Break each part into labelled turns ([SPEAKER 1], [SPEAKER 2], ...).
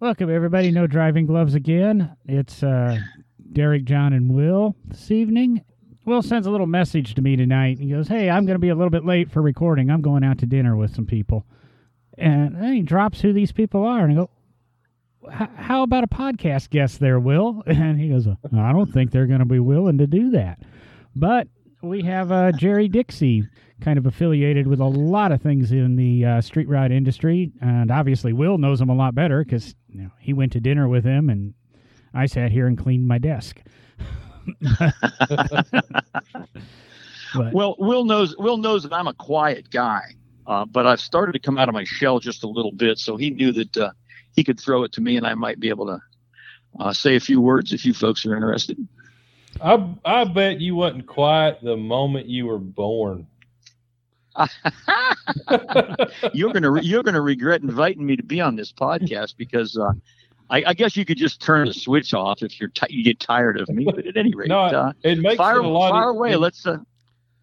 [SPEAKER 1] Welcome, everybody. No driving gloves again. It's uh, Derek, John, and Will this evening. Will sends a little message to me tonight. He goes, Hey, I'm going to be a little bit late for recording. I'm going out to dinner with some people. And then he drops who these people are. And I go, How about a podcast guest there, Will? And he goes, I don't think they're going to be willing to do that. But we have uh, Jerry Dixey, kind of affiliated with a lot of things in the uh, street ride industry. And obviously, Will knows him a lot better because you know, he went to dinner with him and I sat here and cleaned my desk.
[SPEAKER 2] but, well, Will knows Will knows that I'm a quiet guy, uh, but I've started to come out of my shell just a little bit. So he knew that uh, he could throw it to me, and I might be able to uh, say a few words if you folks are interested.
[SPEAKER 3] I I bet you wasn't quiet the moment you were born.
[SPEAKER 2] you're gonna re- you're gonna regret inviting me to be on this podcast because uh, I, I, guess you could just turn the switch off if you're t- you get tired of me. But at any rate,
[SPEAKER 3] no, uh, it makes
[SPEAKER 2] fire,
[SPEAKER 3] it a lot.
[SPEAKER 2] Far away. It, let's. Uh,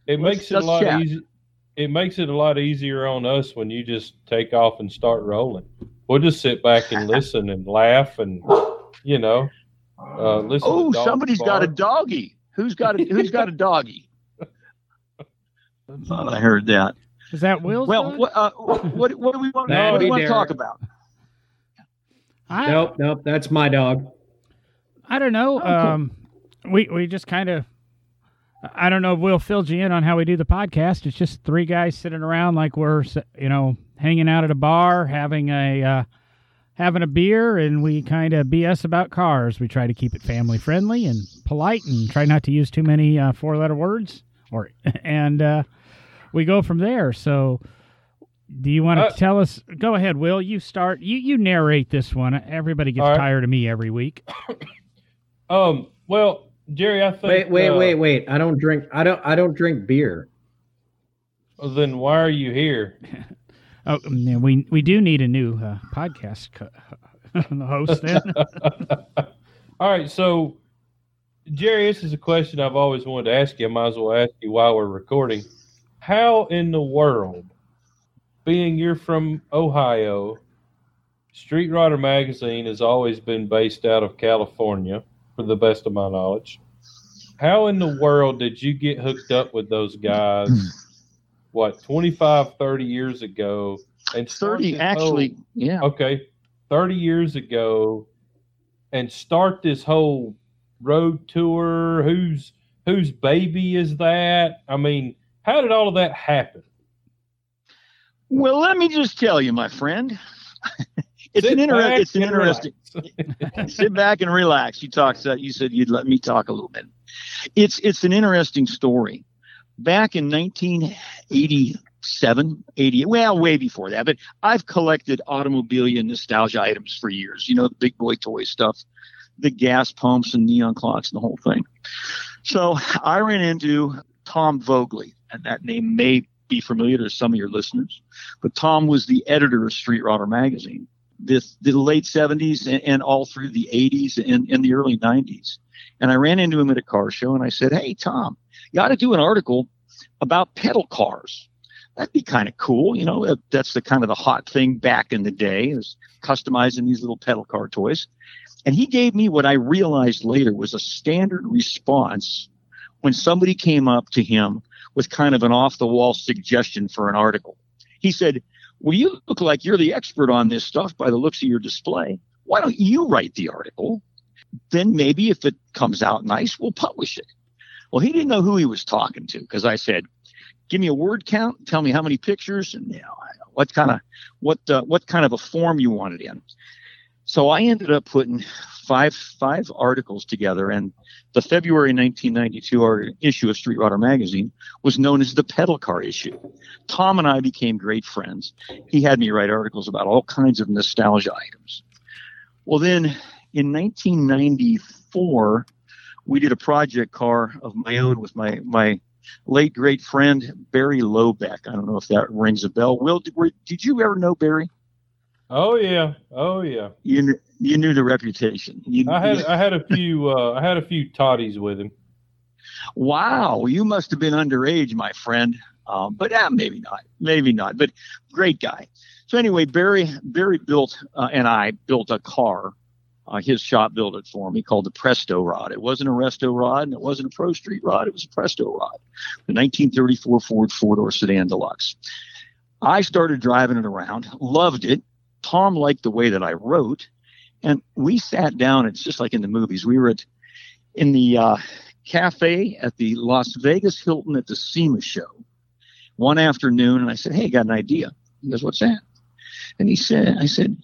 [SPEAKER 3] it let's, makes it a lot easier. It makes it a lot easier on us when you just take off and start rolling. We'll just sit back and listen and laugh and you know uh, listen.
[SPEAKER 2] Oh, somebody's got a doggy. Who's got a Who's got a doggy? Thought I heard that.
[SPEAKER 1] Is that Will?
[SPEAKER 2] Well, what, uh, what, what do we want, no, what do we want to talk about?
[SPEAKER 4] I, nope, nope. That's my dog.
[SPEAKER 1] I don't know. Oh, cool. Um, we we just kind of. I don't know if we'll fill you in on how we do the podcast. It's just three guys sitting around like we're you know hanging out at a bar, having a uh, having a beer, and we kind of BS about cars. We try to keep it family friendly and polite, and try not to use too many uh, four letter words. Or and uh, we go from there. So do you want to uh, tell us? Go ahead, Will. You start. You you narrate this one. Everybody gets right. tired of me every week.
[SPEAKER 3] um. Well, Jerry, I think.
[SPEAKER 4] Wait, wait, uh, wait, wait. I don't drink. I don't. I don't drink beer.
[SPEAKER 3] Well, then why are you here?
[SPEAKER 1] oh, we we do need a new uh, podcast co- host then.
[SPEAKER 3] All right, so Jerry, this is a question I've always wanted to ask you. I might as well ask you while we're recording. How in the world being you're from Ohio, Street Rodder Magazine has always been based out of California, for the best of my knowledge. How in the world did you get hooked up with those guys, hmm. what, 25, 30 years ago?
[SPEAKER 2] And 30, actually, whole, yeah.
[SPEAKER 3] Okay, 30 years ago, and start this whole road tour? Whose whose baby is that? I mean, how did all of that happen?
[SPEAKER 2] Well, let me just tell you, my friend. it's, an inter- it's an interesting. sit back and relax. You talked. You said you'd let me talk a little bit. It's it's an interesting story. Back in 1987, 80, well, way before that, but I've collected automobilia nostalgia items for years. You know, the big boy toy stuff, the gas pumps and neon clocks and the whole thing. So I ran into Tom Vogele, and that name may be familiar to some of your listeners. But Tom was the editor of Street Rodder magazine, this the late 70s and, and all through the 80s and, and the early 90s. And I ran into him at a car show and I said, Hey, Tom, you ought to do an article about pedal cars. That'd be kind of cool. You know, that's the kind of the hot thing back in the day is customizing these little pedal car toys. And he gave me what I realized later was a standard response when somebody came up to him with kind of an off the wall suggestion for an article. He said, Well, you look like you're the expert on this stuff by the looks of your display. Why don't you write the article? Then maybe if it comes out nice, we'll publish it. Well, he didn't know who he was talking to because I said, Give me a word count, tell me how many pictures, and you know, what kind of what uh, what kind of a form you want it in. So I ended up putting five five articles together, and the February 1992 issue of Street Rodder magazine was known as the pedal car issue. Tom and I became great friends. He had me write articles about all kinds of nostalgia items. Well, then in 1994, we did a project car of my own with my my late great friend Barry Lobeck. I don't know if that rings a bell. Will, did, did you ever know Barry?
[SPEAKER 3] Oh yeah, oh yeah.
[SPEAKER 2] You you knew the reputation. You,
[SPEAKER 3] I had I had a few uh, I had a few toddies with him.
[SPEAKER 2] Wow, you must have been underage, my friend. Um, but yeah, maybe not, maybe not. But great guy. So So anyway, Barry Barry built uh, and I built a car. Uh, his shop built it for me called the Presto rod. It wasn't a Resto rod and it wasn't a Pro Street rod. It was a Presto rod, the 1934 Ford four door sedan deluxe. I started driving it around, loved it. Tom liked the way that I wrote, and we sat down. It's just like in the movies. We were at in the uh, cafe at the Las Vegas Hilton at the SEMA show one afternoon, and I said, "Hey, got an idea." He goes, "What's that?" And he said, "I said,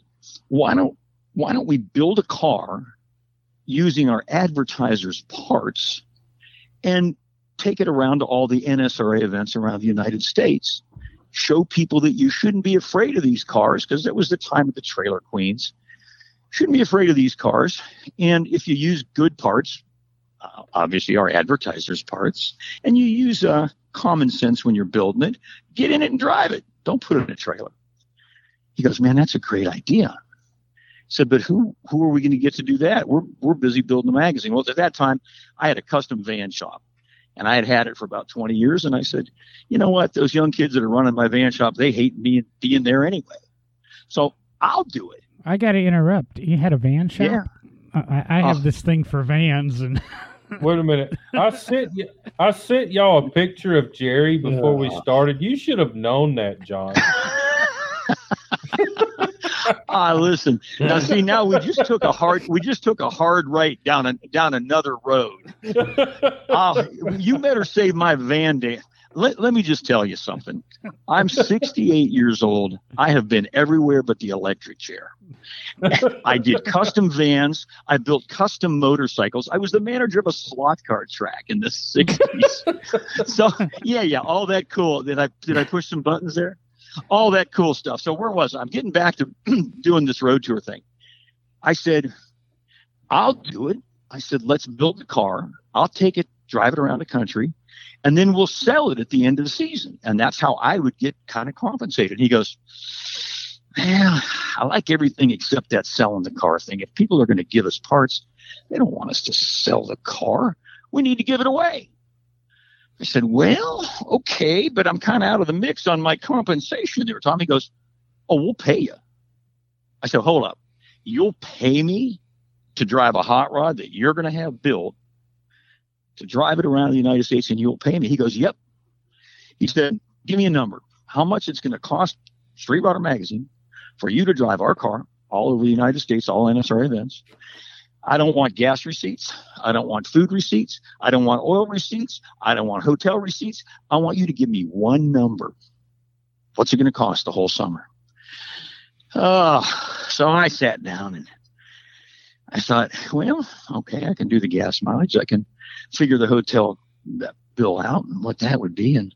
[SPEAKER 2] why don't why don't we build a car using our advertisers' parts and take it around to all the NSRA events around the United States?" Show people that you shouldn't be afraid of these cars because it was the time of the trailer queens. Shouldn't be afraid of these cars. And if you use good parts, uh, obviously our advertisers' parts, and you use uh, common sense when you're building it, get in it and drive it. Don't put it in a trailer. He goes, man, that's a great idea. I said, but who who are we going to get to do that? We're we're busy building a magazine. Well, at that time, I had a custom van shop, and I had had it for about 20 years. And I said, you know what? Those young kids that are running my van shop, they hate me being there anyway. So I'll do it.
[SPEAKER 1] I got to interrupt. You had a van shop? Yeah. I, I have uh, this thing for vans and.
[SPEAKER 3] Wait a minute. I sent you. I sent y'all a picture of Jerry before we started. You should have known that, John.
[SPEAKER 2] ah, listen. Now, see, now we just took a hard, we just took a hard right down a, down another road. Uh, you better save my van. Let, let me just tell you something. I'm 68 years old. I have been everywhere but the electric chair. I did custom vans. I built custom motorcycles. I was the manager of a slot car track in the 60s. so yeah, yeah, all that cool. Did I did I push some buttons there? All that cool stuff. So where was I? I'm getting back to doing this road tour thing. I said, I'll do it. I said, let's build the car. I'll take it, drive it around the country, and then we'll sell it at the end of the season. And that's how I would get kind of compensated. He goes, Man, I like everything except that selling the car thing. If people are going to give us parts, they don't want us to sell the car. We need to give it away. I said, well, okay, but I'm kind of out of the mix on my compensation there. Tommy goes, oh, we'll pay you. I said, hold up. You'll pay me to drive a hot rod that you're going to have built to drive it around the United States and you'll pay me. He goes, yep. He said, give me a number. How much it's going to cost Street Rodder Magazine for you to drive our car all over the United States, all NSR events, I don't want gas receipts. I don't want food receipts. I don't want oil receipts. I don't want hotel receipts. I want you to give me one number. What's it going to cost the whole summer? Oh, so I sat down and I thought, well, okay, I can do the gas mileage. I can figure the hotel bill out and what that would be. And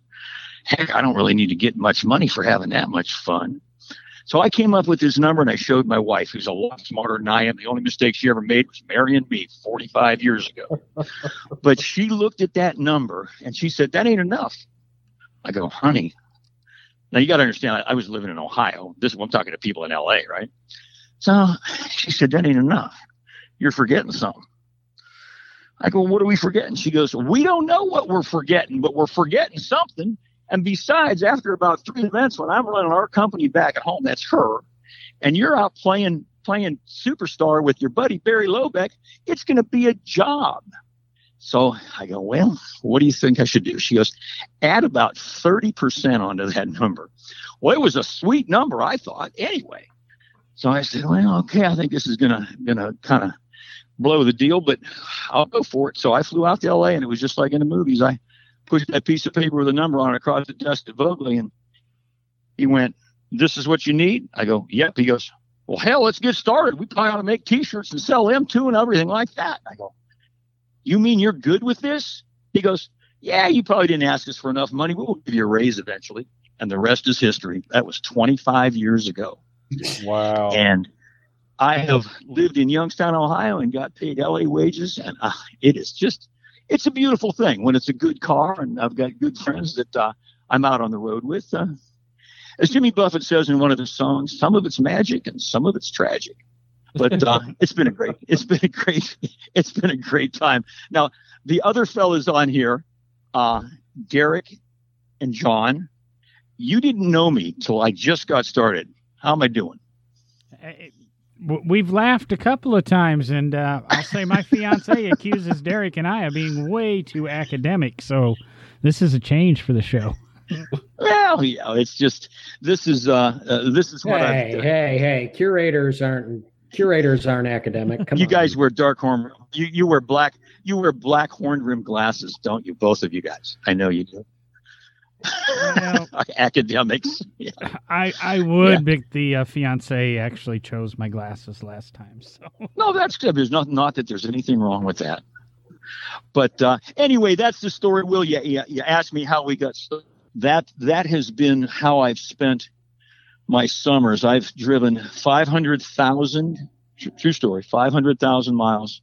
[SPEAKER 2] heck, I don't really need to get much money for having that much fun. So I came up with this number and I showed my wife, who's a lot smarter than I am. The only mistake she ever made was marrying me 45 years ago. but she looked at that number and she said, That ain't enough. I go, honey. Now you got to understand, I, I was living in Ohio. This is what I'm talking to people in LA, right? So she said, That ain't enough. You're forgetting something. I go, What are we forgetting? She goes, We don't know what we're forgetting, but we're forgetting something. And besides, after about three events, when I'm running our company back at home, that's her, and you're out playing playing superstar with your buddy Barry Lobeck, it's going to be a job. So I go, well, what do you think I should do? She goes, add about 30% onto that number. Well, it was a sweet number, I thought, anyway. So I said, well, okay, I think this is gonna gonna kind of blow the deal, but I'll go for it. So I flew out to LA and it was just like in the movies. I pushed that piece of paper with a number on it across the desk to Vogele, and he went, "This is what you need." I go, "Yep." He goes, "Well, hell, let's get started. We probably ought to make T-shirts and sell them too, and everything like that." I go, "You mean you're good with this?" He goes, "Yeah, you probably didn't ask us for enough money, but we'll give you a raise eventually." And the rest is history. That was 25 years ago.
[SPEAKER 3] Wow.
[SPEAKER 2] And I have lived in Youngstown, Ohio, and got paid LA wages, and uh, it is just it's a beautiful thing when it's a good car, and I've got good friends that uh, I'm out on the road with. Uh, as Jimmy Buffett says in one of his songs, some of it's magic and some of it's tragic. But uh, it's been a great, it's been a great, it's been a great time. Now the other fellas on here, uh, Derek and John, you didn't know me till I just got started. How am I doing?
[SPEAKER 1] We've laughed a couple of times, and uh, I'll say my fiance accuses Derek and I of being way too academic. So this is a change for the show.
[SPEAKER 2] well, yeah, it's just this is uh, uh this is what
[SPEAKER 4] hey, I've, hey, hey, curators aren't curators aren't academic. Come
[SPEAKER 2] you
[SPEAKER 4] on.
[SPEAKER 2] guys wear dark horn. You you wear black. You wear black horn rimmed glasses, don't you? Both of you guys. I know you do. Well, Academics. Yeah.
[SPEAKER 1] I I would, yeah. but the uh, fiance actually chose my glasses last time. So
[SPEAKER 2] no, that's good. There's not not that there's anything wrong with that. But uh, anyway, that's the story. Will you, you you asked me how we got started. That that has been how I've spent my summers. I've driven 500,000 true story, 500,000 miles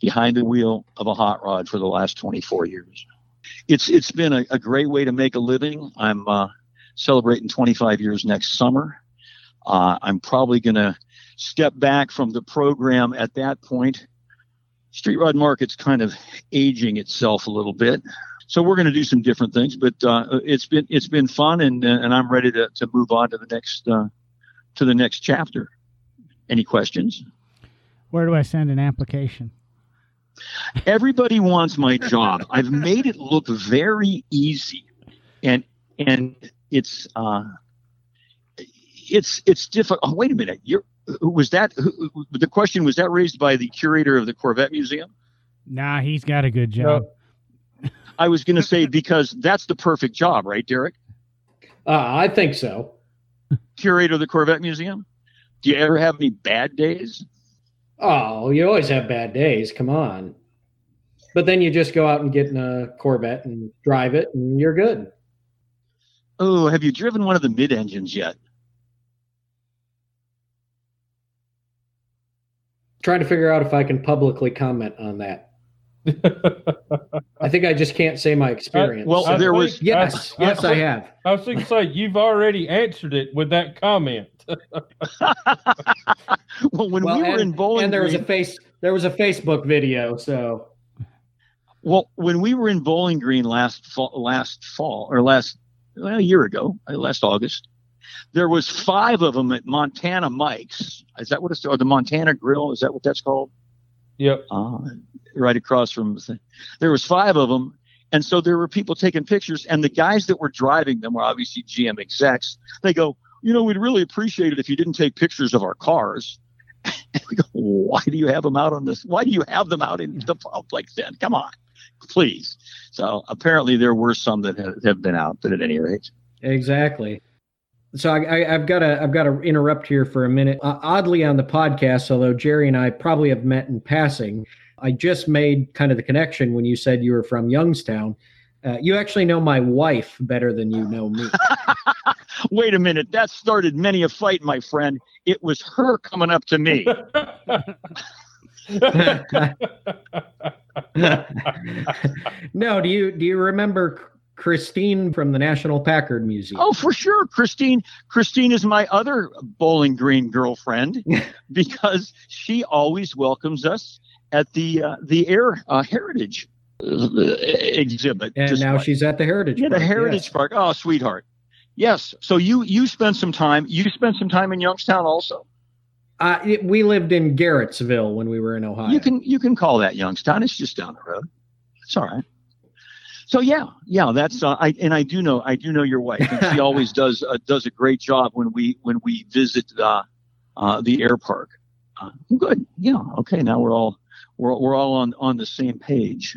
[SPEAKER 2] behind the wheel of a hot rod for the last 24 years it's it's been a, a great way to make a living. I'm uh, celebrating 25 years next summer. Uh, I'm probably going to step back from the program at that point. Street rod market's kind of aging itself a little bit, so we're going to do some different things. But uh, it's been it's been fun, and and I'm ready to, to move on to the next uh, to the next chapter. Any questions?
[SPEAKER 1] Where do I send an application?
[SPEAKER 2] Everybody wants my job. I've made it look very easy, and and it's uh, it's it's difficult. Oh, wait a minute. You're was that the question? Was that raised by the curator of the Corvette Museum?
[SPEAKER 1] Nah, he's got a good job.
[SPEAKER 2] No. I was going to say because that's the perfect job, right, Derek?
[SPEAKER 4] Uh, I think so.
[SPEAKER 2] Curator of the Corvette Museum. Do you ever have any bad days?
[SPEAKER 4] Oh, you always have bad days. Come on. But then you just go out and get in a Corvette and drive it, and you're good.
[SPEAKER 2] Oh, have you driven one of the mid engines yet?
[SPEAKER 4] Trying to figure out if I can publicly comment on that. I think I just can't say my experience.
[SPEAKER 2] I, well,
[SPEAKER 4] I
[SPEAKER 2] there was
[SPEAKER 4] yes, I, yes, I, have.
[SPEAKER 3] I was going to say you've already answered it with that comment.
[SPEAKER 2] well, when well, we were in Bowling,
[SPEAKER 4] and there
[SPEAKER 2] Green,
[SPEAKER 4] was a face, there was a Facebook video. So,
[SPEAKER 2] well, when we were in Bowling Green last fall, last fall or last well, a year ago, uh, last August, there was five of them at Montana Mike's. Is that what it's or the Montana Grill? Is that what that's called?
[SPEAKER 3] Yep.
[SPEAKER 2] Uh, right across from the thing. There was five of them. And so there were people taking pictures, and the guys that were driving them were obviously GM execs. They go, you know, we'd really appreciate it if you didn't take pictures of our cars. And we go, why do you have them out on this? Why do you have them out in the public then? Come on, please. So apparently there were some that have been out, but at any rate.
[SPEAKER 4] Exactly. So I, have got to I've got to interrupt here for a minute. Uh, oddly, on the podcast, although Jerry and I probably have met in passing, I just made kind of the connection when you said you were from Youngstown. Uh, you actually know my wife better than you know me.
[SPEAKER 2] Wait a minute. That started many a fight, my friend. It was her coming up to me.
[SPEAKER 4] no, do you do you remember Christine from the National Packard Museum?
[SPEAKER 2] Oh, for sure. Christine Christine is my other Bowling Green girlfriend because she always welcomes us at the uh, the Air uh, Heritage exhibit.
[SPEAKER 4] And display. now she's at the Heritage.
[SPEAKER 2] Yeah,
[SPEAKER 4] Park.
[SPEAKER 2] the Heritage
[SPEAKER 4] yes.
[SPEAKER 2] Park. Oh, sweetheart. Yes. So you you spent some time. You spent some time in Youngstown also.
[SPEAKER 4] Uh, it, we lived in Garrettsville when we were in Ohio.
[SPEAKER 2] You can you can call that Youngstown. It's just down the road. It's all right. So yeah, yeah, that's uh, I and I do know I do know your wife, and she always does uh, does a great job when we when we visit uh, uh the air park. Uh, good, yeah, okay. Now we're all we're we're all on on the same page.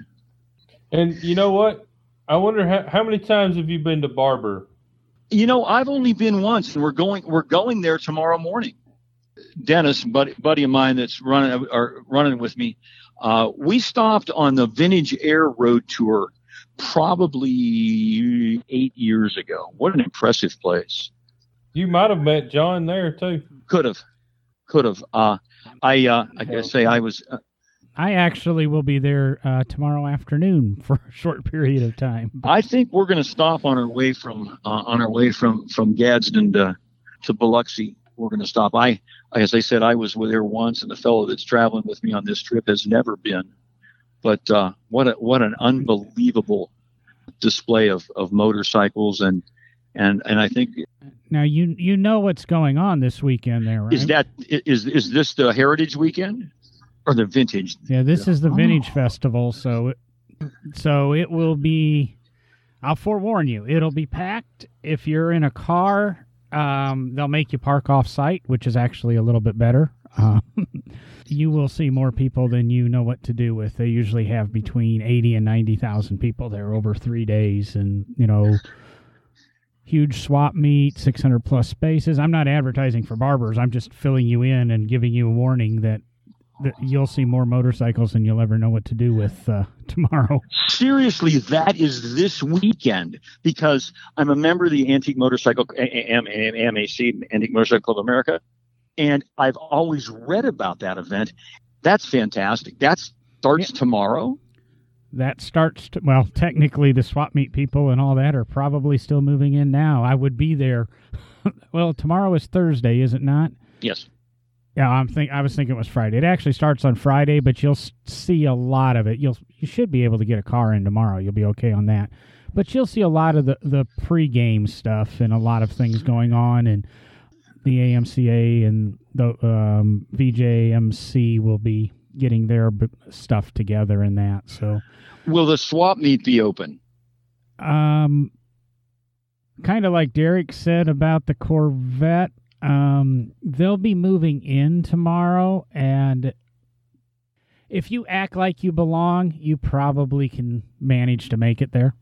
[SPEAKER 3] And you know what? I wonder how, how many times have you been to Barber?
[SPEAKER 2] You know, I've only been once, and we're going we're going there tomorrow morning. Dennis, buddy, buddy of mine that's running or running with me, uh, we stopped on the Vintage Air Road Tour probably eight years ago. What an impressive place!
[SPEAKER 3] You might have met John there too.
[SPEAKER 2] Could have, could have. Uh, I uh, I gotta say I was uh,
[SPEAKER 1] I actually will be there uh, tomorrow afternoon for a short period of time.
[SPEAKER 2] I think we're going to stop on our way from uh, on our way from from Gadsden to to Biloxi. We're going to stop. I, as I said, I was there once, and the fellow that's traveling with me on this trip has never been. But uh, what a, what an unbelievable display of, of motorcycles and and and I think
[SPEAKER 1] Now you you know what's going on this weekend there, right?
[SPEAKER 2] is that is is this the Heritage Weekend or the Vintage?
[SPEAKER 1] yeah, this is the
[SPEAKER 2] Oh.
[SPEAKER 1] Vintage Festival, so it, so it will be. I'll forewarn you, it'll be packed. If you're in a car, um, they'll make you park off site, which is actually a little bit better. Uh, you will see more people than you know what to do with. They usually have between eighty and ninety thousand people there over three days, and you know, huge swap meet, six hundred plus spaces. I'm not advertising for barbers. I'm just filling you in and giving you a warning that. That you'll see more motorcycles than you'll ever know what to do with uh, tomorrow.
[SPEAKER 2] Seriously, that is this weekend because I'm a member of the Antique Motorcycle A- A- M- A- MAC Antique Motorcycle Club of America, and I've always read about that event. That's fantastic. That starts tomorrow.
[SPEAKER 1] That starts to, well, technically the swap meet people and all that are probably still moving in now. I would be there. well, tomorrow is Thursday, is it not?
[SPEAKER 2] Yes.
[SPEAKER 1] Yeah, I'm think I was thinking it was Friday. It actually starts on Friday, but you'll see a lot of it. You'll you should be able to get a car in tomorrow. You'll be okay on that. But you'll see a lot of the the pregame stuff and a lot of things hmm. going on and the AMCA and the um, VJMC will be getting their b- stuff together in that. So
[SPEAKER 2] Will the swap meet be open?
[SPEAKER 1] um, kind of like Derek said about the Corvette, um, they'll be moving in tomorrow, and if you act like you belong, you probably can manage to make it there.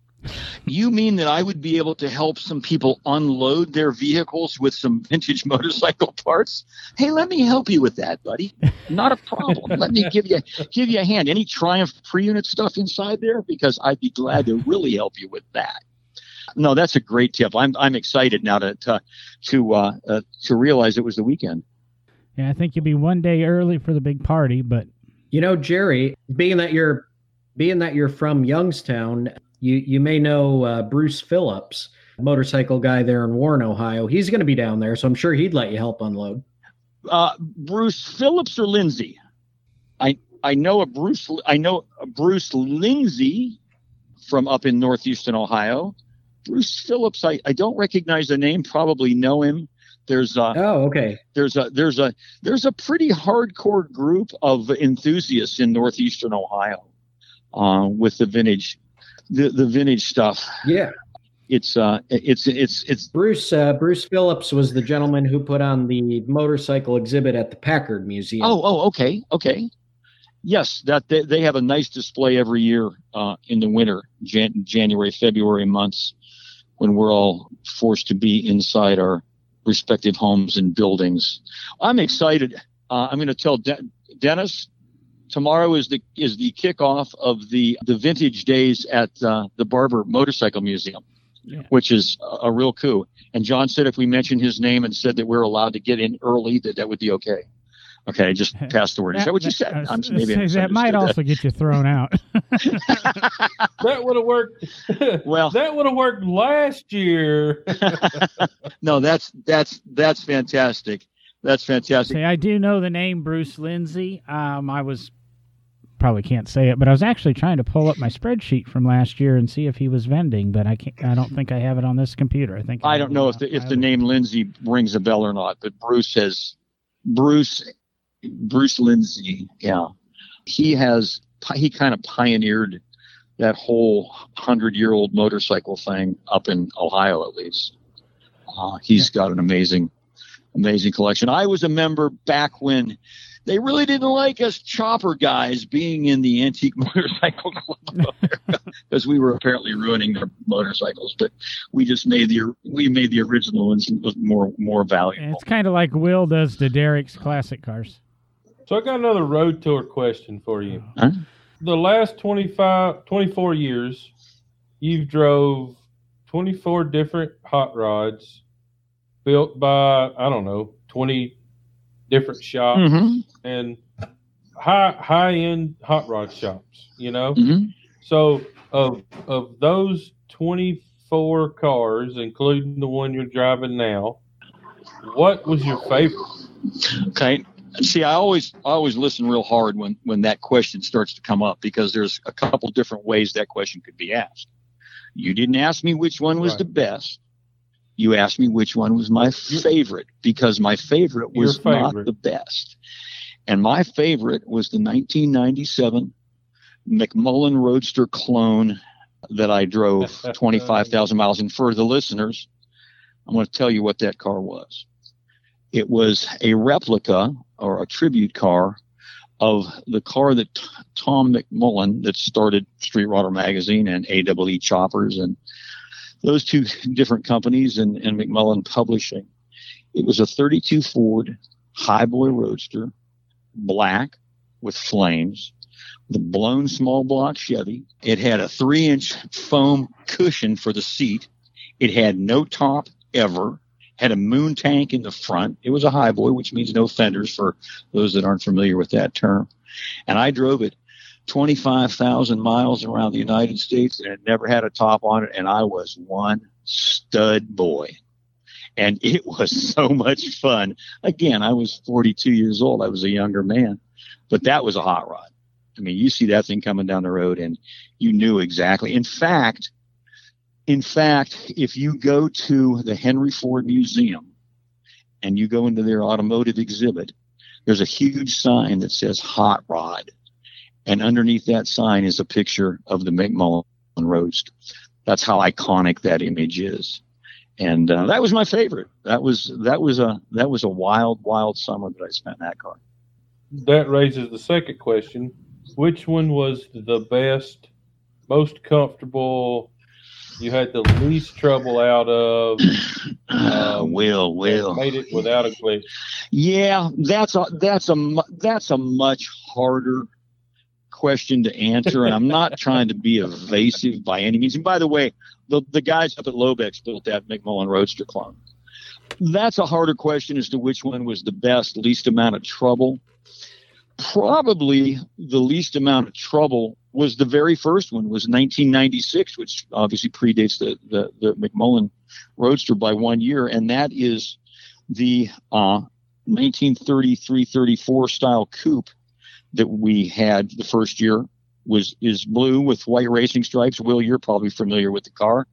[SPEAKER 2] You mean that I would be able to help some people unload their vehicles with some vintage motorcycle parts? Hey, let me help you with that, buddy. Not a problem. let me give you give you a hand. Any Triumph pre-unit stuff inside there? Because I'd be glad to really help you with that. No, that's a great tip. I'm I'm excited now to to to uh, uh, to realize it was the weekend.
[SPEAKER 1] Yeah, I think you'll be one day early for the big party, but
[SPEAKER 4] You know, Jerry, being that you're being that you're from Youngstown, you you may know uh, Bruce Phillips, motorcycle guy there in Warren, Ohio. He's going to be down there, so I'm sure he'd let you help unload.
[SPEAKER 2] Uh, Bruce Phillips or Lindsay? I I know a Bruce. I know a Bruce Lindsay from up in northeastern Ohio. Bruce Phillips, I, I don't recognize the name. Probably know him. There's a
[SPEAKER 4] Oh, okay.
[SPEAKER 2] there's a there's a there's a pretty hardcore group of enthusiasts in northeastern Ohio uh, with the vintage the the vintage stuff.
[SPEAKER 4] Yeah,
[SPEAKER 2] It's uh it's it's it's
[SPEAKER 4] Bruce uh, Bruce Phillips was the gentleman who put on the motorcycle exhibit at the Packard Museum.
[SPEAKER 2] Oh, oh, okay, okay. Yes, that they, they have a nice display every year uh, in the winter, Jan- January, February months, when we're all forced to be inside our respective homes and buildings. I'm excited. Uh, I'm going to tell De- Dennis tomorrow is the is the kickoff of the the vintage days at uh, the Barber Motorcycle Museum,
[SPEAKER 1] Yeah.
[SPEAKER 2] which is a, a real coup. And John said if we mentioned his name and said that we're allowed to get in early, that that would be okay. Okay, just pass the word. Is that what you said?
[SPEAKER 1] I
[SPEAKER 2] I'm, maybe
[SPEAKER 1] say, that might
[SPEAKER 2] misunderstood
[SPEAKER 1] also get you thrown out.
[SPEAKER 3] That would have worked.
[SPEAKER 2] Well-
[SPEAKER 3] that would have worked last year.
[SPEAKER 2] no, that's that's that's fantastic. That's fantastic.
[SPEAKER 1] Say, I do know the name Bruce Lindsay. Um, I was probably can't say it, but I was actually trying to pull up my spreadsheet from last year and see if he was vending, but I can't. I don't think I have it on this computer. I think
[SPEAKER 2] I don't know if the if the name Lindsay rings a bell or not, but Bruce has Bruce Bruce Lindsay. Yeah, he has he kind of pioneered that whole hundred year old motorcycle thing up in Ohio, at least. Uh, he's got an amazing amazing collection. I was a member back when. They really didn't like us chopper guys being in the antique motorcycle club of America because we were apparently ruining their motorcycles. But we just made the we made the original ones look more more valuable.
[SPEAKER 1] It's kind of like Will does to Derek's classic cars.
[SPEAKER 3] So I got another road tour question for you.
[SPEAKER 2] Huh?
[SPEAKER 3] The last 25, 24 years, you've drove 24 different hot rods built by, I don't know, 20 different shops
[SPEAKER 2] Mhm.
[SPEAKER 3] and high high end hot rod shops, you know?
[SPEAKER 2] Mhm.
[SPEAKER 3] So of of those 24 cars, including the one you're driving now, what was your favorite?
[SPEAKER 2] Okay. See, I always I always listen real hard when when that question starts to come up because there's a couple different ways that question could be asked. You didn't ask me which one was
[SPEAKER 3] Right.
[SPEAKER 2] the best. You asked me which one was my favorite because my favorite was
[SPEAKER 3] Your
[SPEAKER 2] not the best. And my favorite was the 1997 McMullen Roadster clone that I drove 25,000 miles. And for the listeners, I'm going to tell you what that car was. It was a replica or a tribute car of the car that T- Tom McMullen, that started Street Rodder Magazine and AWE Choppers and those two different companies and, and McMullen Publishing. It was a 32 Ford Highboy Roadster, black with flames, the blown small block Chevy. It had a three inch foam cushion for the seat. It had no top ever. Had a moon tank in the front. It was a highboy, which means no fenders for those that aren't familiar with that term. And I drove it 25,000 miles around the United States and it never had a top on it. And I was one stud boy. And it was so much fun. Again, I was 42 years old. I was a younger man, but that was a hot rod. I mean, you see that thing coming down the road and you knew exactly. In fact, in fact, if you go to the Henry Ford Museum and you go into their automotive exhibit, there's a huge sign that says hot rod. And underneath that sign is a picture of the McMullen Roadster. That's how iconic that image is. And uh, that was my favorite. That was that was a that was a wild wild summer that I spent in that car.
[SPEAKER 3] That raises the second question: Which one was the best, most comfortable? You had the least trouble out of.
[SPEAKER 2] Uh,
[SPEAKER 3] Um,
[SPEAKER 2] Will Will
[SPEAKER 3] Made it without a glitch.
[SPEAKER 2] Yeah, that's a that's a that's a much harder question to answer, and I'm not trying to be evasive by any means. And by the way, the the guys up at Lobeck's built that McMullen Roadster clone. That's a harder question as to which one was the best, least amount of trouble. Probably the least amount of trouble was the very first one was 1996, which obviously predates the the, the McMullen Roadster by one year, and that is the uh, 1933-34 style coupe that we had the first year was is blue with white racing stripes. Will, you're probably familiar with the car.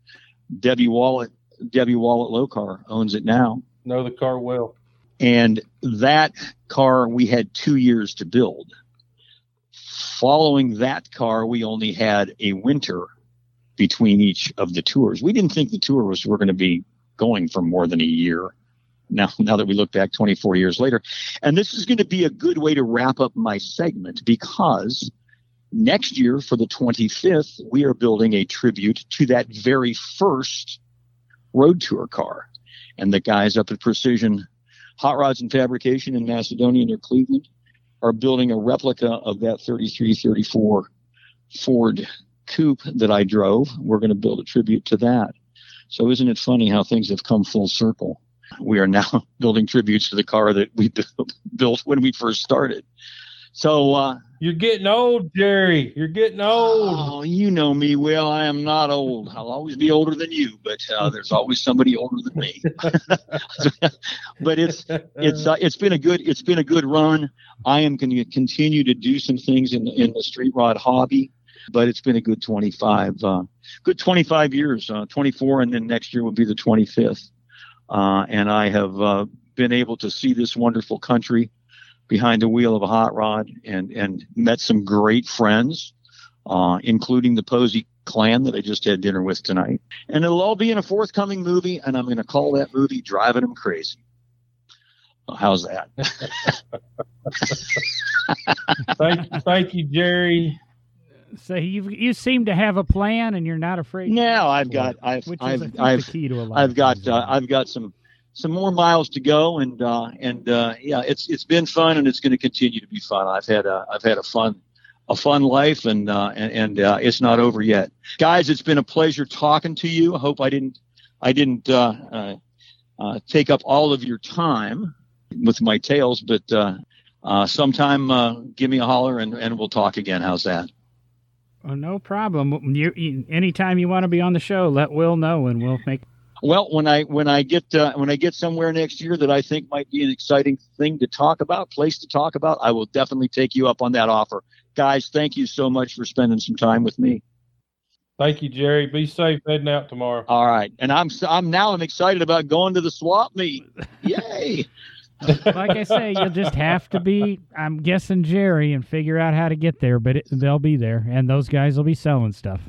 [SPEAKER 2] Debbie Wallet, Debbie Wallet Low Car owns it now,
[SPEAKER 3] Know the car well.
[SPEAKER 2] and that car we had two years to build. Following that car, we only had a winter between each of the tours. We didn't think the tours were going to be going for more than a year. Now, now that we look back 24 years later, and this is going to be a good way to wrap up my segment because next year for the 25th, we are building a tribute to that very first road tour car. And the guys up at Precision Hot Rods and Fabrication in Macedonia near Cleveland are building a replica of that 3334 Ford coupe that I drove. We're going to build a tribute to that. So isn't it funny how things have come full circle? We are now building tributes to the car that we built when we first started. So, uh,
[SPEAKER 3] You're getting old, Jerry. You're getting old.
[SPEAKER 2] oh, you know me, well. I am not old. I'll always be older than you, but uh, there's always somebody older than me. but it's it's uh, it's been a good it's been a good run. I am going to continue to do some things in the, in the street rod hobby, but it's been a good 25 uh, good 25 years, uh, 24, and then next year will be the 25th. Uh, and I have uh, been able to see this wonderful country behind the wheel of a hot rod, and and met some great friends, uh, including the Posey clan that I just had dinner with tonight. And it'll all be in a forthcoming movie, and I'm going to call that movie "Driving Them Crazy." Well, how's that?
[SPEAKER 3] thank, thank you, Jerry.
[SPEAKER 1] So you you seem to have a plan, and you're not afraid. ask
[SPEAKER 2] I've got I've
[SPEAKER 1] which
[SPEAKER 2] I've
[SPEAKER 1] think,
[SPEAKER 2] I've
[SPEAKER 1] the key to a lot.
[SPEAKER 2] I've got uh. I've got some some more miles to go, and uh, and uh, yeah, it's it's been fun, and it's going to continue to be fun. I've had a I've had a fun a fun life, and uh, and, and uh, it's not over yet, guys. It's been a pleasure talking to you. I hope I didn't I didn't uh, uh, take up all of your time with my tales, but uh, uh, sometime uh, give me a holler, and, and we'll talk again. How's that?
[SPEAKER 1] Oh, no problem. You, you, anytime you want to be on the show, let Will know, and we'll make.
[SPEAKER 2] Well, when I when I get uh, when I get somewhere next year that I think might be an exciting thing to talk about, place to talk about, I will definitely take you up on that offer. Guys, thank you so much for spending some time with me.
[SPEAKER 3] Thank you, Jerry. Be safe heading out tomorrow.
[SPEAKER 2] All right, and I'm I'm now I'm excited about going to the swap meet. Yay!
[SPEAKER 1] Like I say, you'll just have to be, I'm guessing, Jerry and figure out how to get there, but it, they'll be there, and those guys will be selling stuff.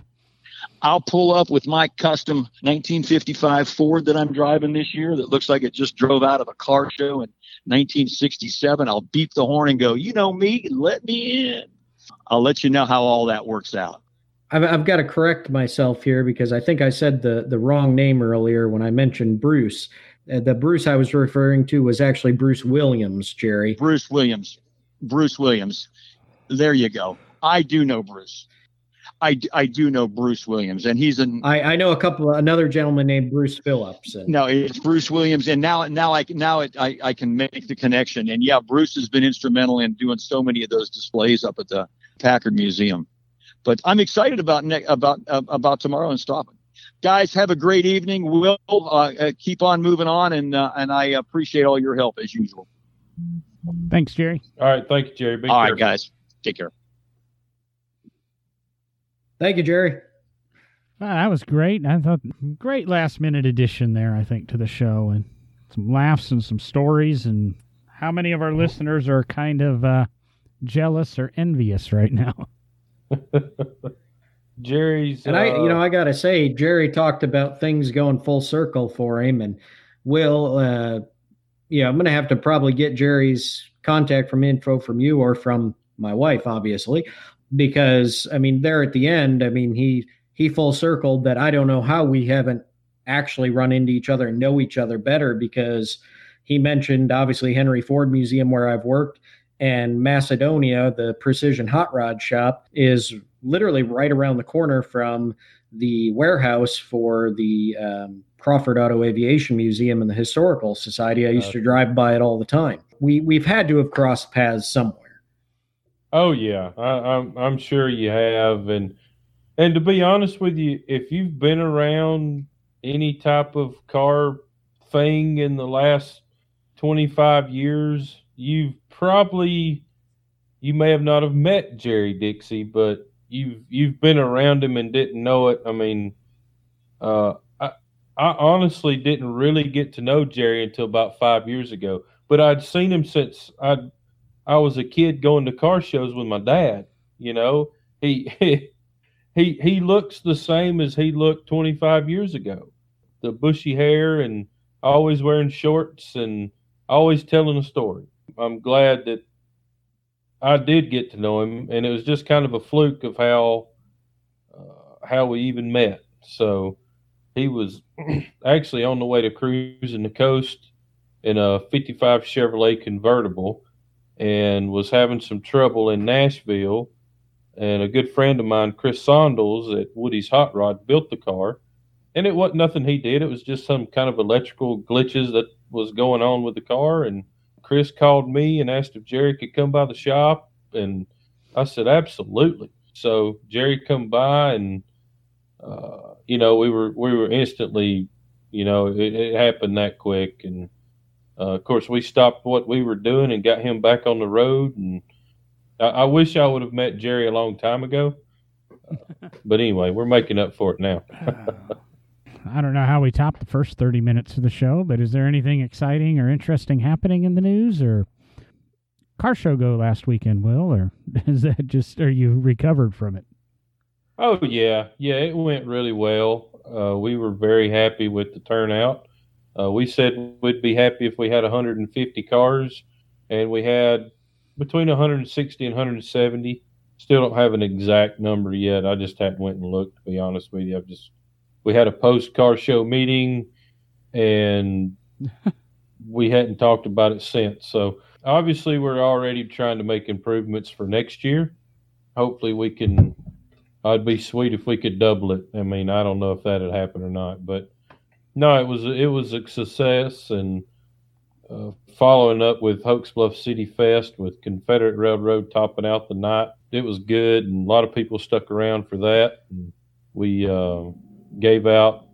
[SPEAKER 2] I'll pull up with my custom 1955 Ford that I'm driving this year that looks like it just drove out of a car show in 1967. I'll beep the horn and go, you know me, let me in. I'll let you know how all that works out.
[SPEAKER 4] I've, I've got to correct myself here because I think I said the, the wrong name earlier when I mentioned Bruce. Uh, the Bruce I was referring to was actually Bruce Williams, Jerry.
[SPEAKER 2] Bruce Williams. Bruce Williams. There you go. I do know Bruce. I, I do know Bruce Williams, and he's an.
[SPEAKER 4] I, I know a couple another gentleman named Bruce Phillips. And,
[SPEAKER 2] no, it's Bruce Williams, and now now I now it, I I can make the connection, and yeah, Bruce has been instrumental in doing so many of those displays up at the Packard Museum. But I'm excited about ne- about uh, about tomorrow and stopping. Guys, have a great evening. We'll uh, keep on moving on, and uh, and I appreciate all your help as usual.
[SPEAKER 1] Thanks, Jerry.
[SPEAKER 3] All right, thank you, Jerry. Be
[SPEAKER 2] all
[SPEAKER 3] careful.
[SPEAKER 2] right, guys, take care.
[SPEAKER 4] Thank you, Jerry.
[SPEAKER 1] Uh, that was great. I thought great last minute addition there. I think to the show and some laughs and some stories. And how many of our listeners are kind of uh, jealous or envious right now?
[SPEAKER 3] Jerry's.
[SPEAKER 4] And I,
[SPEAKER 3] uh,
[SPEAKER 4] you know, I got to say, Jerry talked about things going full circle for him, and Will, uh, yeah, I'm to have to probably get Jerry's contact from info from you or from my wife, obviously, because I mean, there at the end, I mean, he he full circled that I don't know how we haven't actually run into each other and know each other better because he mentioned obviously Henry Ford Museum where I've worked and Macedonia, the precision hot rod shop, is literally right around the corner from the warehouse for the um, Crawford Auto Aviation Museum and the Historical Society. I used to drive by it all the time. We we've had to have crossed paths somewhere.
[SPEAKER 3] Oh yeah, I, I'm I'm sure you have, and and to be honest with you, if you've been around any type of car thing in the last 25 years, you've probably you may have not have met Jerry Dixey, but you've you've been around him and didn't know it. I mean, uh, I I honestly didn't really get to know Jerry until about five years ago, but I'd seen him since I I was a kid going to car shows with my dad. You know, he he he looks the same as he looked 25 years ago. The bushy hair and always wearing shorts and always telling a story. I'm glad that I did get to know him, and it was just kind of a fluke of how uh, how we even met. So he was actually on the way to cruising the coast in a 55 Chevrolet convertible and was having some trouble in Nashville. And a good friend of mine, Chris Sondels at Woody's Hot Rod, built the car. And it wasn't nothing he did. It was just some kind of electrical glitches that was going on with the car. And Chris called me and asked if Jerry could come by the shop. And I said, absolutely. So Jerry come by and, uh, you know, we were, we were instantly, you know, it, it happened that quick. And, uh, of course, we stopped what we were doing and got him back on the road. And I, I wish I would have met Jerry a long time ago. Uh, but anyway, we're making up for it now.
[SPEAKER 1] I don't know how we topped the first 30 minutes of the show, but is there anything exciting or interesting happening in the news or car show go last weekend, Will, or is that just, are you recovered from it?
[SPEAKER 3] Oh, yeah. Yeah, it went really well. Uh, we were very happy with the turnout. Uh, we said we'd be happy if we had 150 cars, and we had between 160 and 170. Still don't have an exact number yet. I just haven't went and looked. To be honest with you, I've just we had a post car show meeting, and we hadn't talked about it since. So obviously, we're already trying to make improvements for next year. Hopefully, we can. I'd be sweet if we could double it. I mean, I don't know if that'd happen or not, but no, it was it was a success, and uh, following up with Hokes Bluff City Fest with Confederate Railroad topping out the night, it was good, and a lot of people stuck around for that. And we uh, gave out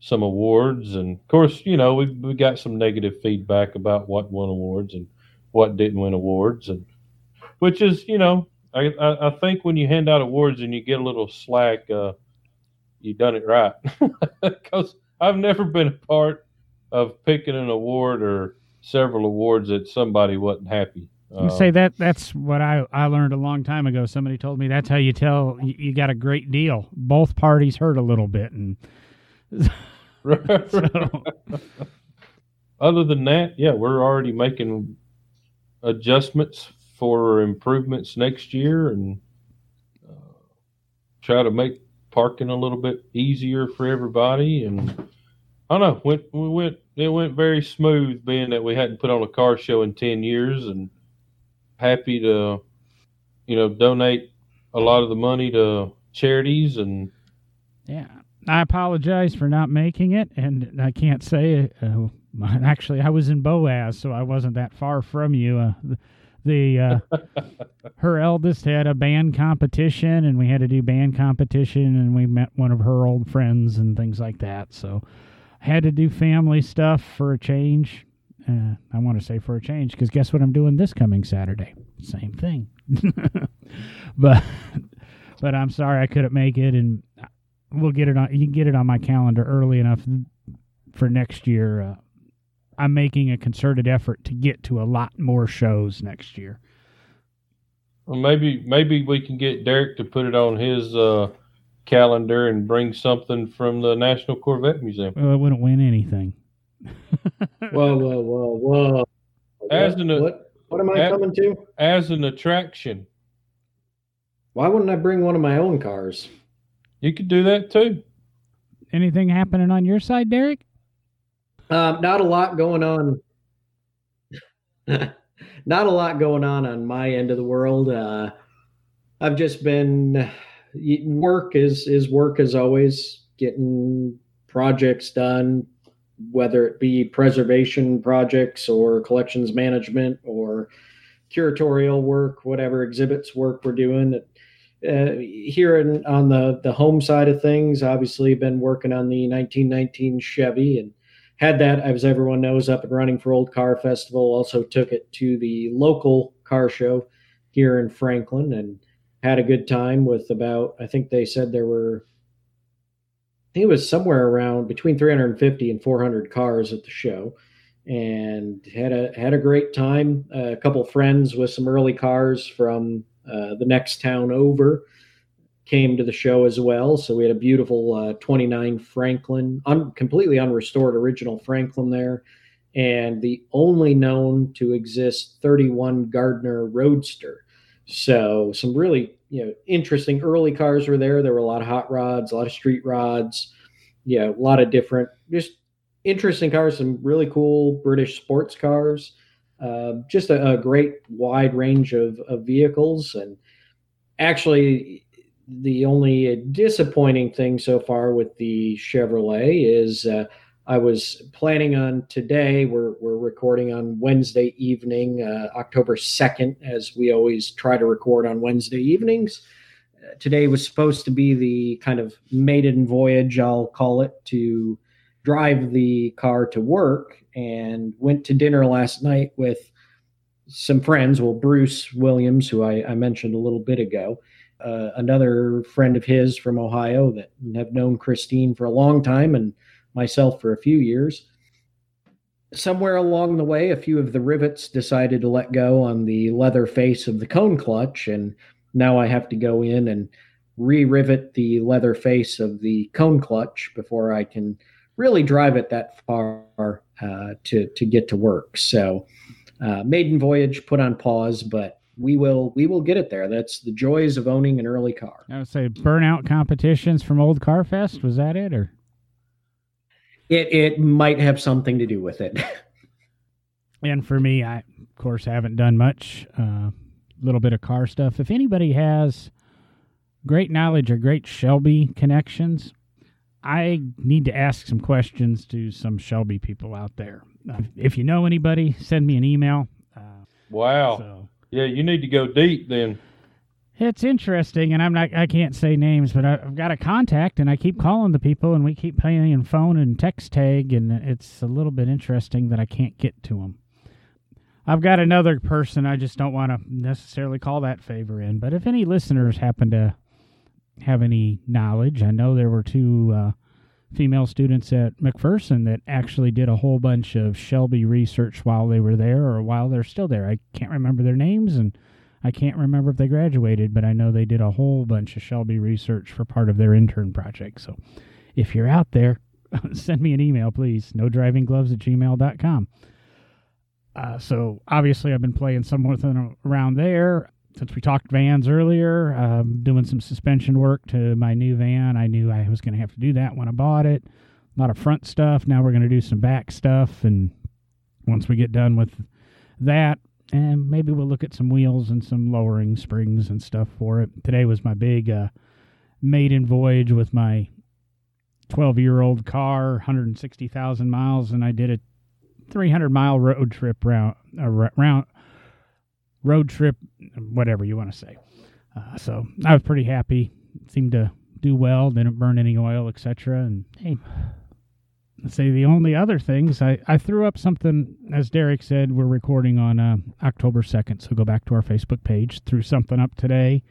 [SPEAKER 3] some awards, and of course, you know, we we got some negative feedback about what won awards and what didn't win awards, and which is, you know, I I, I think when you hand out awards and you get a little slack. Uh, you done it right. Because I've never been a part of picking an award or several awards that somebody wasn't happy.
[SPEAKER 1] You say that that's what I, I learned a long time ago. Somebody told me that's how you tell you, you got a great deal. Both parties hurt a little bit, and so,
[SPEAKER 3] Other than that, yeah, we're already making adjustments for improvements next year and uh, try to make parking a little bit easier for everybody. And I don't know, went we went it went very smooth, being that we hadn't put on a car show in ten years, and happy to you know donate a lot of the money to charities and
[SPEAKER 1] yeah. I apologize for not making it, and I can't say uh, actually I was in Boaz, so I wasn't that far from you. Uh, the the uh, her eldest had a band competition, and we had to do band competition, and we met one of her old friends and things like that. So I had to do family stuff for a change. Uh, I want to say for a change because guess what I'm doing this coming Saturday? Same thing. but but I'm sorry I couldn't make it, and we'll get it on. You can get it on my calendar early enough for next year. Uh, I'm making a concerted effort to get to a lot more shows next year.
[SPEAKER 3] Well, maybe maybe we can get Derek to put it on his uh, calendar and bring something from the National Corvette Museum.
[SPEAKER 1] Well, it wouldn't win anything.
[SPEAKER 4] Whoa, whoa, whoa, whoa!
[SPEAKER 3] As
[SPEAKER 4] what,
[SPEAKER 3] an
[SPEAKER 4] what, what am I
[SPEAKER 3] as-
[SPEAKER 4] coming to?
[SPEAKER 3] as an attraction.
[SPEAKER 4] Why wouldn't I bring one of my own cars?
[SPEAKER 3] You could do that too.
[SPEAKER 1] Anything happening on your side, Derek?
[SPEAKER 4] Um, not a lot going on. not a lot going on on my end of the world. Uh, I've just been work is is work as always, getting projects done, whether it be preservation projects or collections management or curatorial work, whatever exhibits work we're doing. Uh, here in, on the the home side of things, obviously been working on the 1919 Chevy and had that, as everyone knows, up and running for Old Car Festival. Also took it to the local car show here in Franklin and had a good time with about, I think they said there were, think it was somewhere around between 350 and 400 cars at the show. And had a had a great time. Uh, a couple friends with some early cars from uh, the next town over came to the show as well. So we had a beautiful uh, 29 Franklin, un- completely unrestored original Franklin there, and the only known to exist 31 Gardner Roadster. So some really you know interesting early cars were there. There were a lot of hot rods, a lot of street rods, yeah, a lot of different just interesting cars. Some really cool British sports cars. Uh, just a, a great wide range of, of vehicles and actually the only disappointing thing so far with the Chevrolet is uh, I was planning on today. We're we're recording on Wednesday evening, uh, October second, as we always try to record on Wednesday evenings. Uh, today was supposed to be the kind of maiden voyage, I'll call it, to drive the car to work, and went to dinner last night with some friends. Well, Bruce Williams, who I, I mentioned a little bit ago uh, another friend of his from Ohio that have known Christine for a long time and myself for a few years. Somewhere along the way, a few of the rivets decided to let go on the leather face of the cone clutch, and now I have to go in and re-rivet the leather face of the cone clutch before I can really drive it that far uh, to to get to work. So, uh, maiden voyage put on pause, but we will we will get it there. That's the joys of owning an early car.
[SPEAKER 1] I would say burnout competitions from Old Car Fest. Was that it, or
[SPEAKER 4] It it might have something to do with it.
[SPEAKER 1] and for me, I of course haven't done much. A uh, little bit of car stuff. If anybody has great knowledge or great Shelby connections, I need to ask some questions to some Shelby people out there. Uh, if you know anybody, send me an email. Uh,
[SPEAKER 3] Wow.
[SPEAKER 1] so
[SPEAKER 3] Yeah, you need to go deep then.
[SPEAKER 1] It's interesting, and I'm not. I can't say names, but I've got a contact, and I keep calling the people, and we keep playing phone and text tag, and it's a little bit interesting that I can't get to them. I've got another person. I just don't want to necessarily call that favor in, but if any listeners happen to have any knowledge. I know there were two uh, female students at McPherson that actually did a whole bunch of Shelby research while they were there or while they're still there. I can't remember their names and I can't remember if they graduated, but I know they did a whole bunch of Shelby research for part of their intern project. So if you're out there, send me an email, please. No driving gloves at gmail.com. Uh, so obviously, I've been playing something around there since we talked vans earlier. Um, doing some suspension work to my new van. I knew I was going to have to do that when I bought it. A lot of front stuff. Now we're going to do some back stuff, and once we get done with that, and maybe we'll look at some wheels and some lowering springs and stuff for it. Today was my big uh, maiden voyage with my 12 year old car, 160,000 miles, and I did a 300 mile road trip round, uh, round road trip, whatever you want to say. Uh, so I was pretty happy. It seemed to do well, didn't burn any oil, etc. And hey, say the only other things I, I threw up something as Derek said we're recording on uh, October 2nd so go back to our Facebook page threw something up today.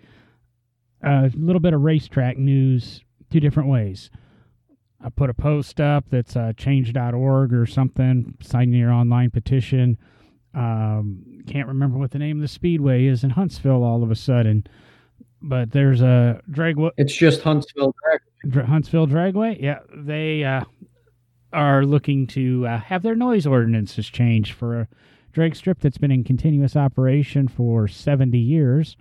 [SPEAKER 1] A little bit of racetrack news two different ways. I put a post up that's uh, change.org or something signing your online petition. Um, can't remember what the name of the speedway is in Huntsville all of a sudden but there's a drag
[SPEAKER 4] it's just Huntsville
[SPEAKER 1] Dragway. Huntsville Dragway? Yeah they uh, are looking to uh, have their noise ordinances changed for a drag strip that's been in continuous operation for 70 years.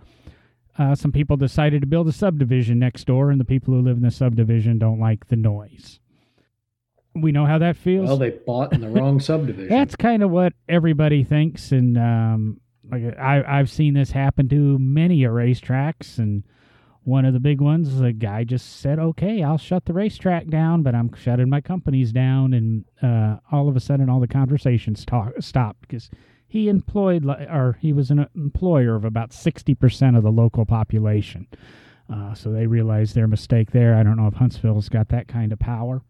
[SPEAKER 1] Uh, some people decided to build a subdivision next door, and the people who live in the subdivision don't like the noise. We know how that feels.
[SPEAKER 4] Well, they bought in the wrong subdivision.
[SPEAKER 1] That's kind of what everybody thinks, and um, like I, I've seen this happen to many a racetracks, and one of the big ones, the guy just said, "Okay, I'll shut the racetrack down, but I'm shutting my companies down." And uh, all of a sudden, all the conversations talk, stopped because he employed or he was an employer of about sixty percent of the local population. Uh, so they realized their mistake there. I don't know if Huntsville's got that kind of power.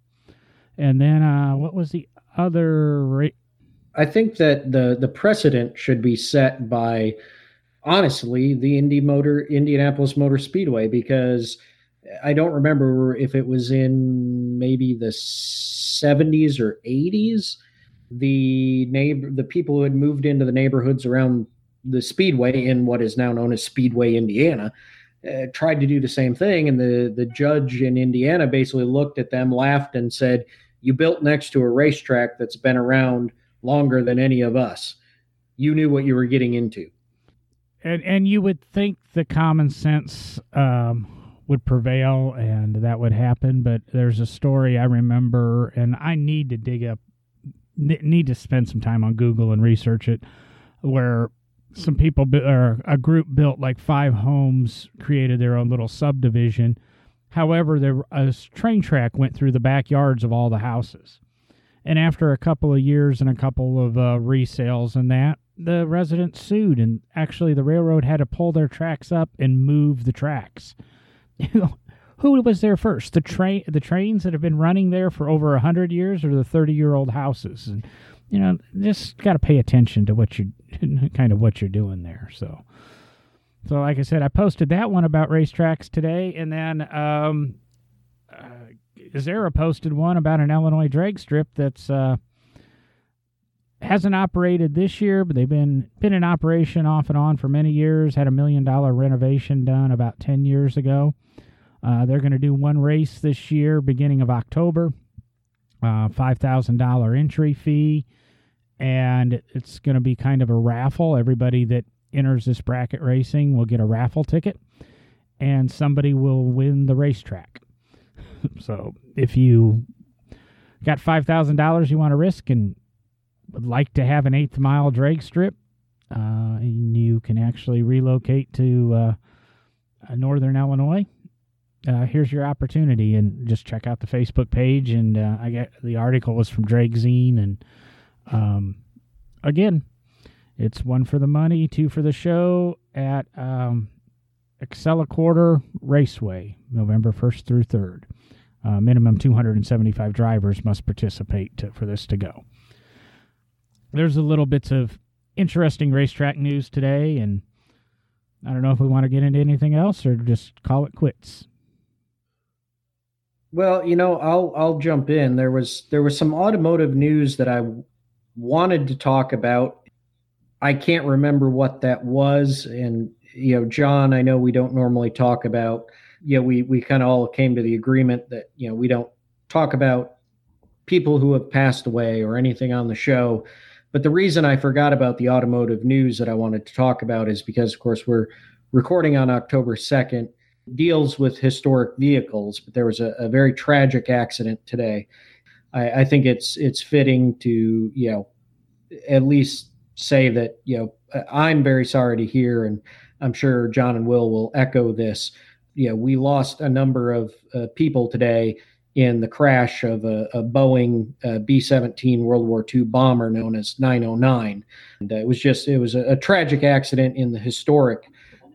[SPEAKER 1] And then uh, what was the other? Ra-
[SPEAKER 4] I think that the the precedent should be set by honestly the Indy Motor Indianapolis Motor Speedway because I don't remember if it was in maybe the 70s or 80s the neighbor the people who had moved into the neighborhoods around the speedway in what is now known as Speedway Indiana uh, tried to do the same thing and the the judge in Indiana basically looked at them laughed and said you built next to a racetrack that's been around longer than any of us. You knew what you were getting into
[SPEAKER 1] and and you would think the common sense um, would prevail and that would happen but there's a story i remember and i need to dig up need to spend some time on google and research it where some people or a group built like five homes created their own little subdivision. However there a train track went through the backyards of all the houses. And after a couple of years and a couple of uh, resales and that the residents sued, and actually the railroad had to pull their tracks up and move the tracks. Who was there first? The train, the trains that have been running there for over hundred years, or the thirty-year-old houses? And you know, just got to pay attention to what you're kind of what you're doing there. So, so like I said, I posted that one about racetracks today, and then um, uh, Zara posted one about an Illinois drag strip that's. Uh, hasn't operated this year, but they've been been in operation off and on for many years. Had a million dollar renovation done about ten years ago. Uh, they're going to do one race this year, beginning of October. Uh, Five thousand dollar entry fee, and it's going to be kind of a raffle. Everybody that enters this bracket racing will get a raffle ticket, and somebody will win the racetrack. so if you got five thousand dollars you want to risk and would like to have an eighth mile drag strip, uh, and you can actually relocate to uh, uh, northern Illinois, uh, here's your opportunity. And just check out the Facebook page. And uh, I get the article was from Dragzine. And um, again, it's one for the money, two for the show at um, Quarter Raceway, November 1st through 3rd. Uh, minimum 275 drivers must participate to, for this to go there's a little bits of interesting racetrack news today, and I don't know if we want to get into anything else or just call it quits.
[SPEAKER 4] Well, you know, I'll I'll jump in. There was there was some automotive news that I wanted to talk about. I can't remember what that was, and you know, John, I know we don't normally talk about. You know, we we kind of all came to the agreement that you know we don't talk about people who have passed away or anything on the show. But the reason I forgot about the automotive news that I wanted to talk about is because, of course, we're recording on October 2nd, deals with historic vehicles, but there was a, a very tragic accident today. I, I, think it's it's fitting to, you know, at least say that, you know, I'm very sorry to hear, and I'm sure John and Will will echo this. You know, we lost a number of uh, people today in the crash of a, a Boeing uh, B 17 World War II bomber known as 909. And uh, it was just, it was a, a tragic accident in the historic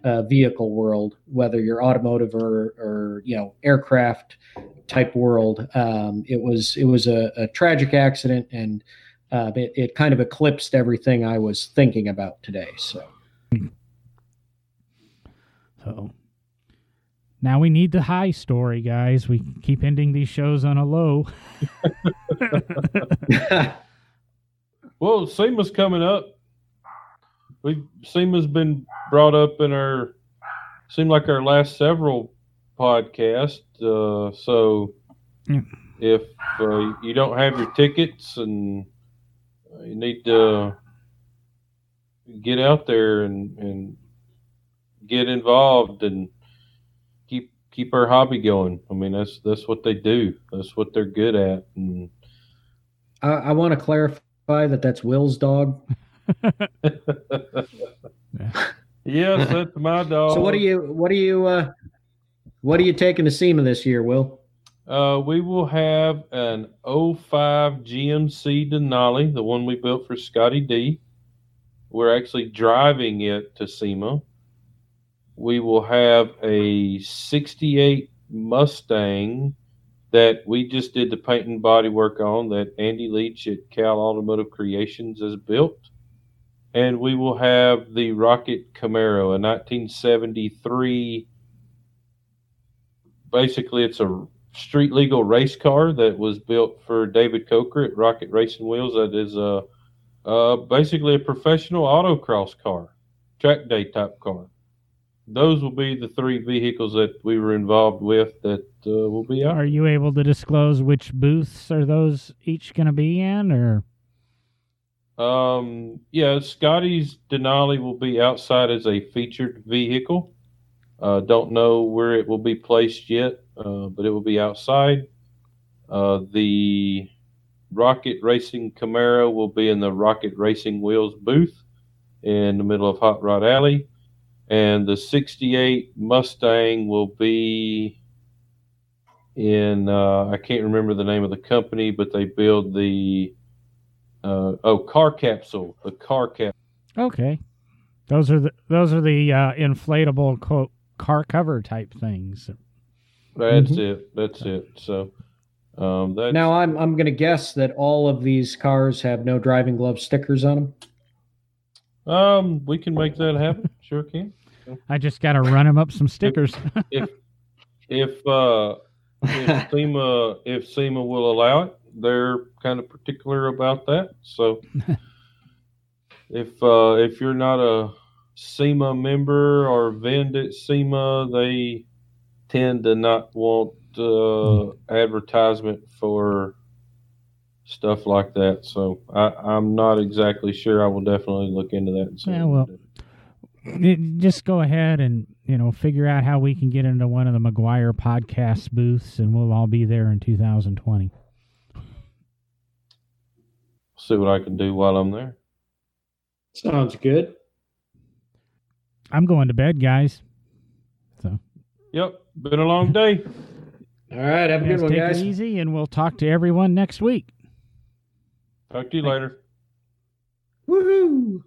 [SPEAKER 4] uh, vehicle world, whether you're automotive or, or you know, aircraft type world. Um, it was, it was a, a tragic accident and uh, it, it kind of eclipsed everything I was thinking about today. So.
[SPEAKER 1] So now we need the high story, guys. We keep ending these shows on a low.
[SPEAKER 3] well, SEMA's coming up. We SEMA's been brought up in our seemed like our last several podcasts. Uh, so yeah. if uh, you don't have your tickets and you need to get out there and, and get involved and keep our hobby going. I mean, that's that's what they do. That's what they're good at. And
[SPEAKER 4] I, I want to clarify that that's Will's dog.
[SPEAKER 3] yes, that's my dog.
[SPEAKER 4] So what do you what do you uh, what are you taking to SEMA this year, Will?
[SPEAKER 3] Uh, we will have an 05 GMC Denali, the one we built for Scotty D. We're actually driving it to SEMA we will have a 68 Mustang that we just did the paint and body work on that Andy Leach at Cal Automotive Creations has built. And we will have the Rocket Camaro, a 1973. Basically, it's a street legal race car that was built for David Coker at Rocket Racing Wheels. That is a, uh, basically a professional autocross car, track day type car those will be the three vehicles that we were involved with that uh, will be out.
[SPEAKER 1] Are you able to disclose which booths are those each going to be in, or?
[SPEAKER 3] Um, yeah, Scotty's Denali will be outside as a featured vehicle. Uh, don't know where it will be placed yet, uh, but it will be outside. Uh, the Rocket Racing Camaro will be in the Rocket Racing Wheels booth in the middle of Hot Rod Alley and the 68 Mustang will be in uh, I can't remember the name of the company, but they build the uh, oh car capsule, the car cap.
[SPEAKER 1] Okay, those are the those are the uh, inflatable quote car cover type things.
[SPEAKER 3] That's mm-hmm. it. That's it. So. Um, that's...
[SPEAKER 4] Now I'm I'm going to guess that all of these cars have no driving glove stickers on them.
[SPEAKER 3] Um, we can make that happen. Sure can.
[SPEAKER 1] I just got to run them up some stickers.
[SPEAKER 3] if if uh, if SEMA if SEMA will allow it, they're kind of particular about that. So if uh, if you're not a SEMA member or vend at SEMA, they tend to not want uh, advertisement for stuff like that. So I, am not exactly sure. I will definitely look into that.
[SPEAKER 1] yeah, well, just go ahead and you know figure out how we can get into one of the McGuire podcast booths, and we'll all be there in 2020.
[SPEAKER 3] See what I can do while I'm there.
[SPEAKER 4] Sounds good.
[SPEAKER 1] I'm going to bed, guys. So.
[SPEAKER 3] Yep, been a long day.
[SPEAKER 4] All right, have a good one,
[SPEAKER 1] take
[SPEAKER 4] guys.
[SPEAKER 1] It easy, and we'll talk to everyone next week.
[SPEAKER 3] Talk to you later.
[SPEAKER 4] Woohoo!